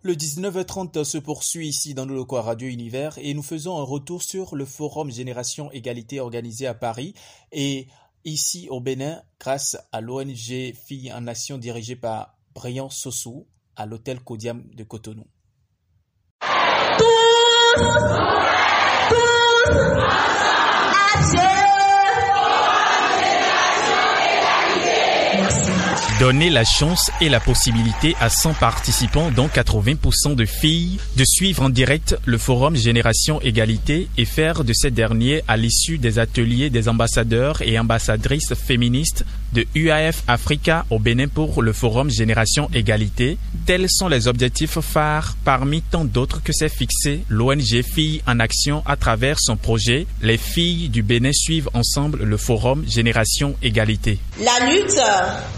Le 19h30 se poursuit ici dans le locaux Radio Univers et nous faisons un retour sur le forum Génération Égalité organisé à Paris et ici au Bénin grâce à l'ONG Filles en Nation dirigée par Brian Sossou à l'hôtel Codiam de Cotonou. Donner la chance et la possibilité à 100 participants, dont 80% de filles, de suivre en direct le forum Génération Égalité et faire de ces derniers, à l'issue des ateliers des ambassadeurs et ambassadrices féministes de UAF Africa au Bénin pour le forum Génération Égalité. Tels sont les objectifs phares parmi tant d'autres que s'est fixé l'ONG Filles en Action à travers son projet Les filles du Bénin suivent ensemble le forum Génération Égalité. La lutte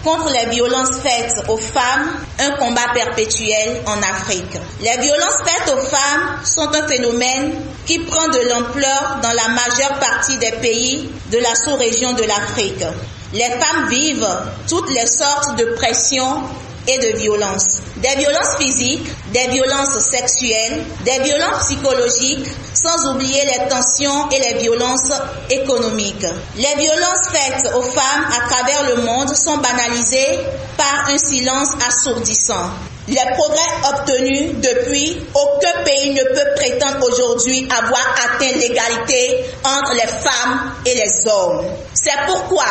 contre les violences faites aux femmes, un combat perpétuel en Afrique. Les violences faites aux femmes sont un phénomène qui prend de l'ampleur dans la majeure partie des pays de la sous-région de l'Afrique. Les femmes vivent toutes les sortes de pressions et de violences. Des violences physiques, des violences sexuelles, des violences psychologiques, sans oublier les tensions et les violences économiques. Les violences faites aux femmes à travers le monde sont banalisées par un silence assourdissant. Les progrès obtenus depuis, aucun pays ne peut prétendre aujourd'hui avoir atteint l'égalité entre les femmes et les hommes. C'est pourquoi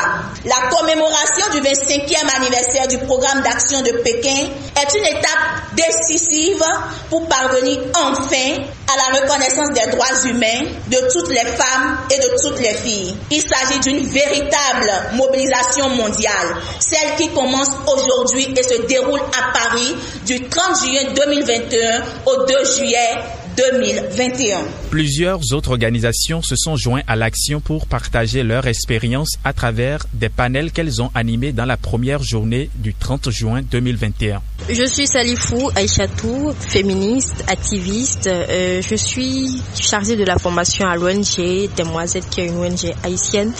la commémoration du 25e anniversaire du programme d'action de Pékin est une étape décisive pour parvenir enfin à la reconnaissance des droits humains de toutes les femmes et de toutes les filles. Il s'agit d'une véritable mobilisation mondiale, celle qui commence aujourd'hui et se déroule à Paris du 30 juillet 2021 au 2 juillet 2021. Plusieurs autres organisations se sont joints à l'action pour partager leur expérience à travers des panels qu'elles ont animés dans la première journée du 30 juin 2021. Je suis Salifou Aïchatou, féministe, activiste. Euh, je suis chargée de la formation à l'ONG Demoiselles qui est une ONG haïtienne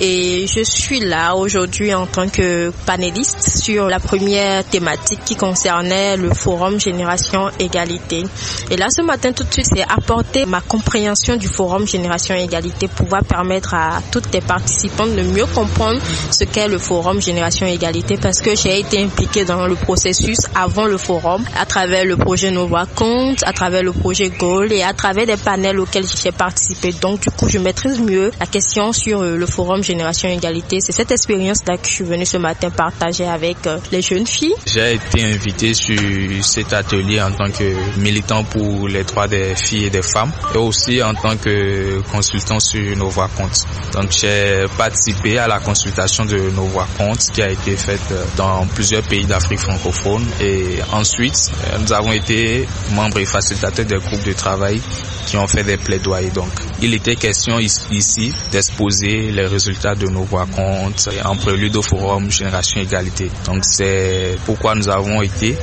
et je suis là aujourd'hui en tant que panéliste sur la première thématique qui concernait le forum Génération Égalité. Et là ce matin tout de suite c'est apporter ma compréhension du forum Génération Égalité pouvoir permettre à toutes les participantes de mieux comprendre ce qu'est le forum Génération Égalité parce que j'ai été impliquée dans le processus avant le forum à travers le projet Nova Compte, à travers le projet Gold et à travers des panels auxquels j'ai participé. Donc du coup je maîtrise mieux la question sur euh, le forum Génération Égalité. C'est cette expérience-là que je suis venue ce matin partager avec euh, les jeunes filles. J'ai été invité sur cet atelier en tant que militant pour les des filles et des femmes et aussi en tant que consultant sur Nova Compte. Donc j'ai participé à la consultation de Nova Compte qui a été faite euh, dans plusieurs pays d'Afrique francophone et ensuite euh, nous avons été membres et facilitateurs des groupes de travail qui ont fait des plaidoyers. Donc il était question ici d'exposer les résultats de nos comptes en prélude au forum Génération Égalité. Donc c'est pourquoi nous avons été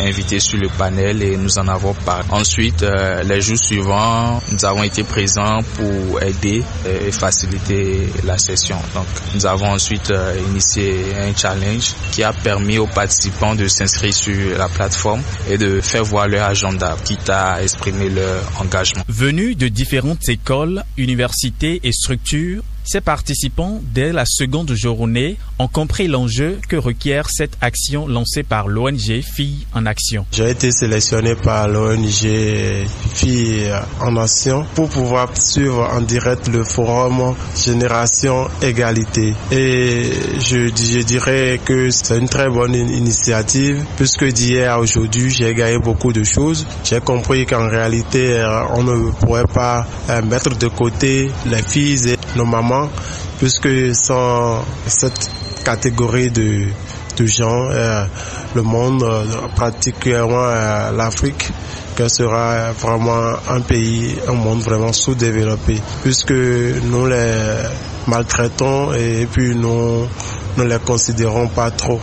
invités sur le panel et nous en avons parlé. Ensuite, euh, les jours suivants, nous avons été présents pour aider et faciliter la session. Donc nous avons ensuite euh, initié un challenge qui a permis aux participants de s'inscrire sur la plateforme et de faire voir leur agenda, quitte à exprimer leur engagement. Venus de différentes écoles, universités et structures, ces participants, dès la seconde journée, ont compris l'enjeu que requiert cette action lancée par l'ONG Filles en Action. J'ai été sélectionné par l'ONG Filles en Action pour pouvoir suivre en direct le forum Génération Égalité. Et je, dirais que c'est une très bonne initiative puisque d'hier à aujourd'hui, j'ai gagné beaucoup de choses. J'ai compris qu'en réalité, on ne pourrait pas euh, mettre de côté les filles et nos mamans puisque sans cette catégorie de, de gens, euh, le monde, euh, particulièrement euh, l'Afrique, que sera vraiment un pays, un monde vraiment sous-développé, puisque nous les maltraitons et puis nous ne les considérons pas trop.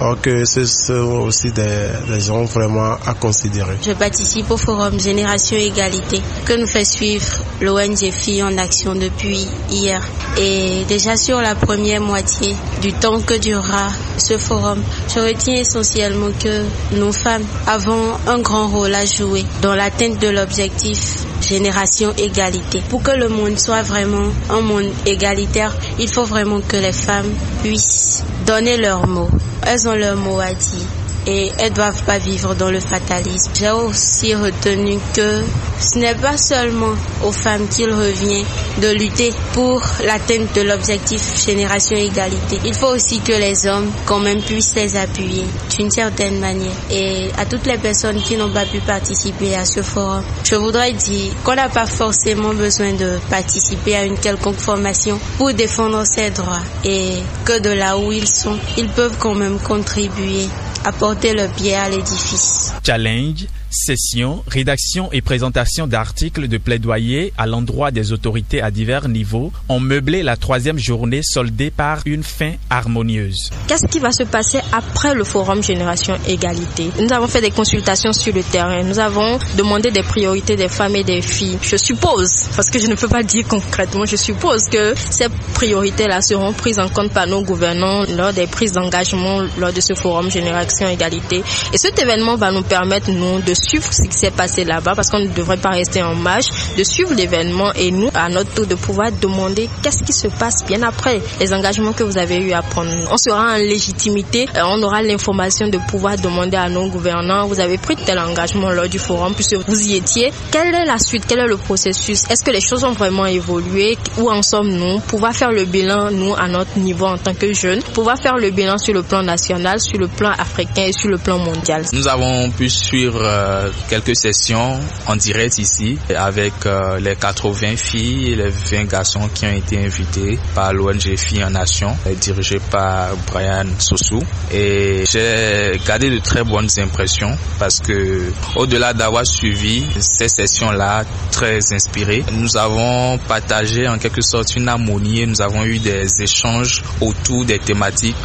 Donc ce sont aussi des, gens vraiment à considérer. Je participe au forum Génération Égalité que nous fait suivre l'ONG Filles en Action depuis hier. Et déjà sur la première moitié du temps que durera ce forum, je retiens essentiellement que nos femmes avons un grand rôle à jouer dans l'atteinte de l'objectif génération égalité. Pour que le monde soit vraiment un monde égalitaire, il faut vraiment que les femmes puissent donner leurs mots. Elles ont leurs mots à dire et elles doivent pas vivre dans le fatalisme. J'ai aussi retenu que ce n'est pas seulement aux femmes qu'il revient de lutter pour l'atteinte de l'objectif génération égalité. Il faut aussi que les hommes quand même puissent les appuyer d'une certaine manière. Et à toutes les personnes qui n'ont pas pu participer à ce forum, je voudrais dire qu'on n'a pas forcément besoin de participer à une quelconque formation pour défendre ses droits et que de là où ils sont, ils peuvent quand même contribuer apporter le pied à l'édifice. Challenge, session, rédaction et présentation d'articles de plaidoyer à l'endroit des autorités à divers niveaux ont meublé la troisième journée soldée par une fin harmonieuse. Qu'est-ce qui va se passer après le forum Génération Égalité? Nous avons fait des consultations sur le terrain. Nous avons demandé des priorités des femmes et des filles. Je suppose, parce que je ne peux pas dire concrètement, je suppose que ces priorités-là seront prises en compte par nos gouvernants lors des prises d'engagement lors de ce forum Génération Égalité. Et cet événement va nous permettre, nous, de suivre ce qui s'est passé là-bas parce qu'on ne devrait pas rester en marge, de suivre l'événement et nous, à notre tour, de pouvoir demander qu'est-ce qui se passe bien après les engagements que vous avez eu à prendre. On sera en légitimité, euh, on aura l'information de pouvoir demander à nos gouvernants, vous avez pris tel engagement lors du forum puisque vous y étiez. Quelle est la suite? Quel est le processus? Est-ce que les choses ont vraiment évolué? Où en sommes-nous? Pouvoir faire le bilan, nous, à notre niveau en tant que jeunes, pouvoir faire le bilan sur le plan national, sur le plan africain et sur le plan mondial. Nous avons pu suivre euh, quelques sessions en direct ici avec euh, les 80 filles et les 20 garçons qui ont été invités par l'ONG Filles en Nation, dirigée par Brian Sossou. Et j'ai gardé de très bonnes impressions parce que au-delà d'avoir suivi ces sessions-là très inspirées, nous avons partagé en quelque sorte une harmonie et nous avons eu des échanges autour des thématiques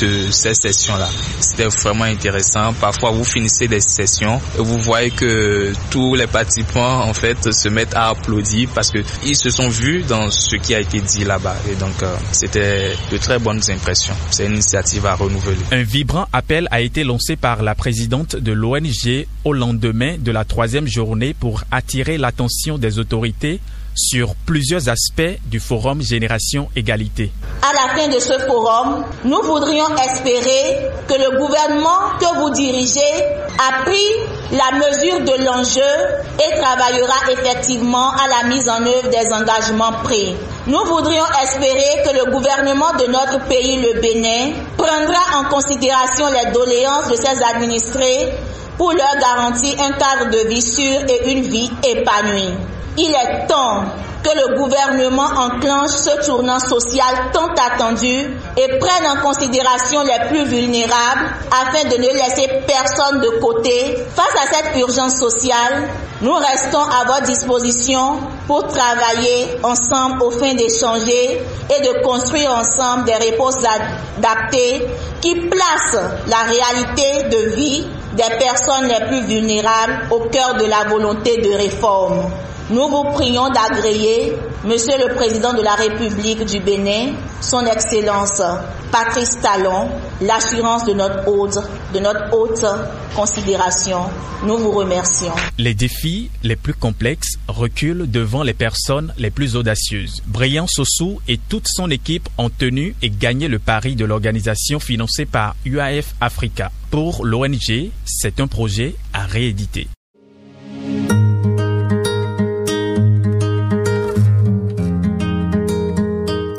de ces sessions-là. C'était vraiment intéressant. Parfois, vous finissez des sessions et vous voyez que tous les participants en fait se mettent à applaudir parce que ils se sont vus dans ce qui a été dit là-bas et donc euh, c'était de très bonnes impressions. C'est une initiative à renouveler. Un vibrant appel a été lancé par la présidente de l'ONG au lendemain de la troisième journée pour attirer l'attention des autorités sur plusieurs aspects du forum Génération Égalité. À la fin de ce forum, nous voudrions espérer que le gouvernement que vous dirigez a pris la mesure de l'enjeu et travaillera effectivement à la mise en œuvre des engagements pris. Nous voudrions espérer que le gouvernement de notre pays, le Bénin, prendra en considération les doléances de ses administrés pour leur garantir un cadre de vie sûr et une vie épanouie. Il est temps que le gouvernement enclenche ce tournant social tant attendu et prenne en considération les plus vulnérables afin de ne laisser personne de côté. Face à cette urgence sociale, nous restons à votre disposition pour travailler ensemble au fin d'échanger et de construire ensemble des réponses adaptées qui placent la réalité de vie des personnes les plus vulnérables au cœur de la volonté de réforme. Nous vous prions d'agréer, Monsieur le Président de la République du Bénin, Son Excellence Patrice Talon, l'assurance de notre haute, de notre haute considération. Nous vous remercions. Les défis les plus complexes reculent devant les personnes les plus audacieuses. Brian Sossou et toute son équipe ont tenu et gagné le pari de l'organisation financée par UAF Africa. Pour l'ONG, c'est un projet à rééditer.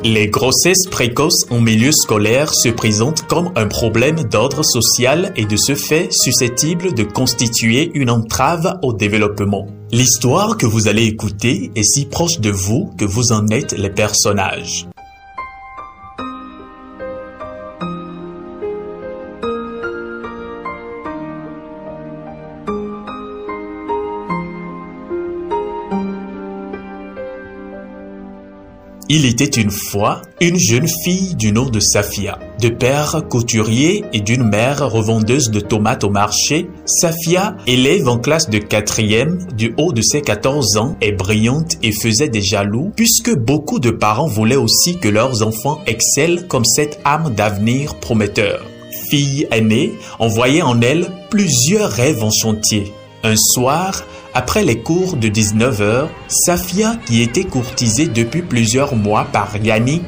Les grossesses précoces en milieu scolaire se présentent comme un problème d'ordre social et de ce fait susceptible de constituer une entrave au développement. L'histoire que vous allez écouter est si proche de vous que vous en êtes les personnages. Il était une fois une jeune fille du nom de Safia. De père couturier et d'une mère revendeuse de tomates au marché, Safia, élève en classe de quatrième, du haut de ses 14 ans, est brillante et faisait des jaloux, puisque beaucoup de parents voulaient aussi que leurs enfants excellent comme cette âme d'avenir prometteur. Fille aînée, on voyait en elle plusieurs rêves en chantier. Un soir, après les cours de 19h, Safia, qui était courtisée depuis plusieurs mois par Yannick,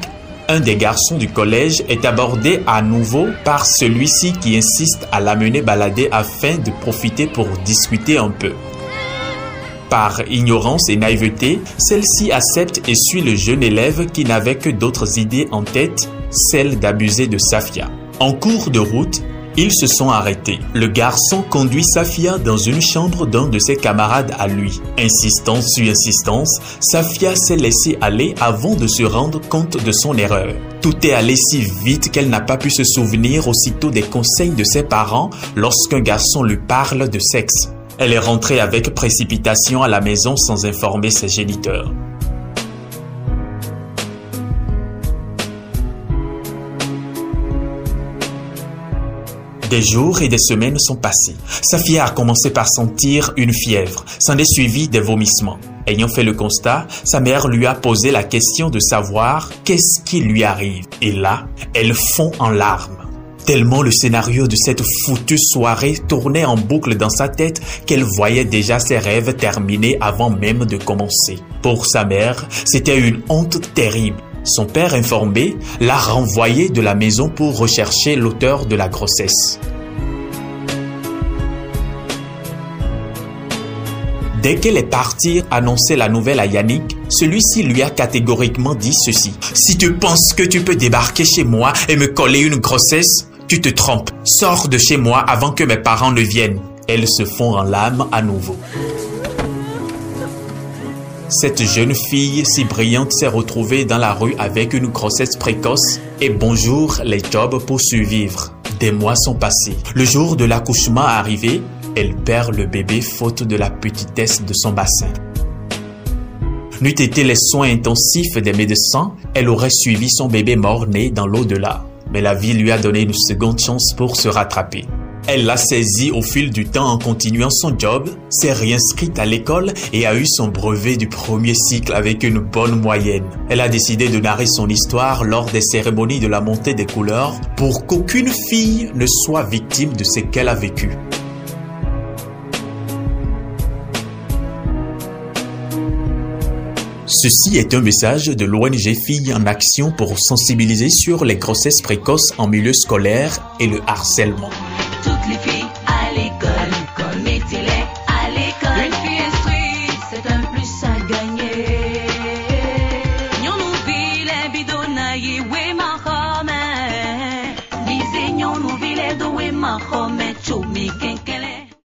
un des garçons du collège, est abordée à nouveau par celui-ci qui insiste à l'amener balader afin de profiter pour discuter un peu. Par ignorance et naïveté, celle-ci accepte et suit le jeune élève qui n'avait que d'autres idées en tête, celle d'abuser de Safia. En cours de route, ils se sont arrêtés. Le garçon conduit Safia dans une chambre d'un de ses camarades à lui. Insistance sur insistance, Safia s'est laissée aller avant de se rendre compte de son erreur. Tout est allé si vite qu'elle n'a pas pu se souvenir aussitôt des conseils de ses parents lorsqu'un garçon lui parle de sexe. Elle est rentrée avec précipitation à la maison sans informer ses géniteurs. Des jours et des semaines sont passés. Safia a commencé par sentir une fièvre. S'en est suivi des vomissements. Ayant fait le constat, sa mère lui a posé la question de savoir qu'est-ce qui lui arrive. Et là, elle fond en larmes. Tellement le scénario de cette foutue soirée tournait en boucle dans sa tête qu'elle voyait déjà ses rêves terminés avant même de commencer. Pour sa mère, c'était une honte terrible. Son père informé l'a renvoyé de la maison pour rechercher l'auteur de la grossesse. Dès qu'elle est partie annoncer la nouvelle à Yannick, celui-ci lui a catégoriquement dit ceci. Si tu penses que tu peux débarquer chez moi et me coller une grossesse, tu te trompes. Sors de chez moi avant que mes parents ne viennent. Elles se font en larmes à nouveau. Cette jeune fille si brillante s'est retrouvée dans la rue avec une grossesse précoce et bonjour les jobs pour survivre. Des mois sont passés. Le jour de l'accouchement arrivé, elle perd le bébé faute de la petitesse de son bassin. N'eût été les soins intensifs des médecins, elle aurait suivi son bébé mort-né dans l'au-delà. Mais la vie lui a donné une seconde chance pour se rattraper. Elle l'a saisi au fil du temps en continuant son job, s'est réinscrite à l'école et a eu son brevet du premier cycle avec une bonne moyenne. Elle a décidé de narrer son histoire lors des cérémonies de la montée des couleurs pour qu'aucune fille ne soit victime de ce qu'elle a vécu. Ceci est un message de l'ONG Filles en Action pour sensibiliser sur les grossesses précoces en milieu scolaire et le harcèlement. toutes les filles.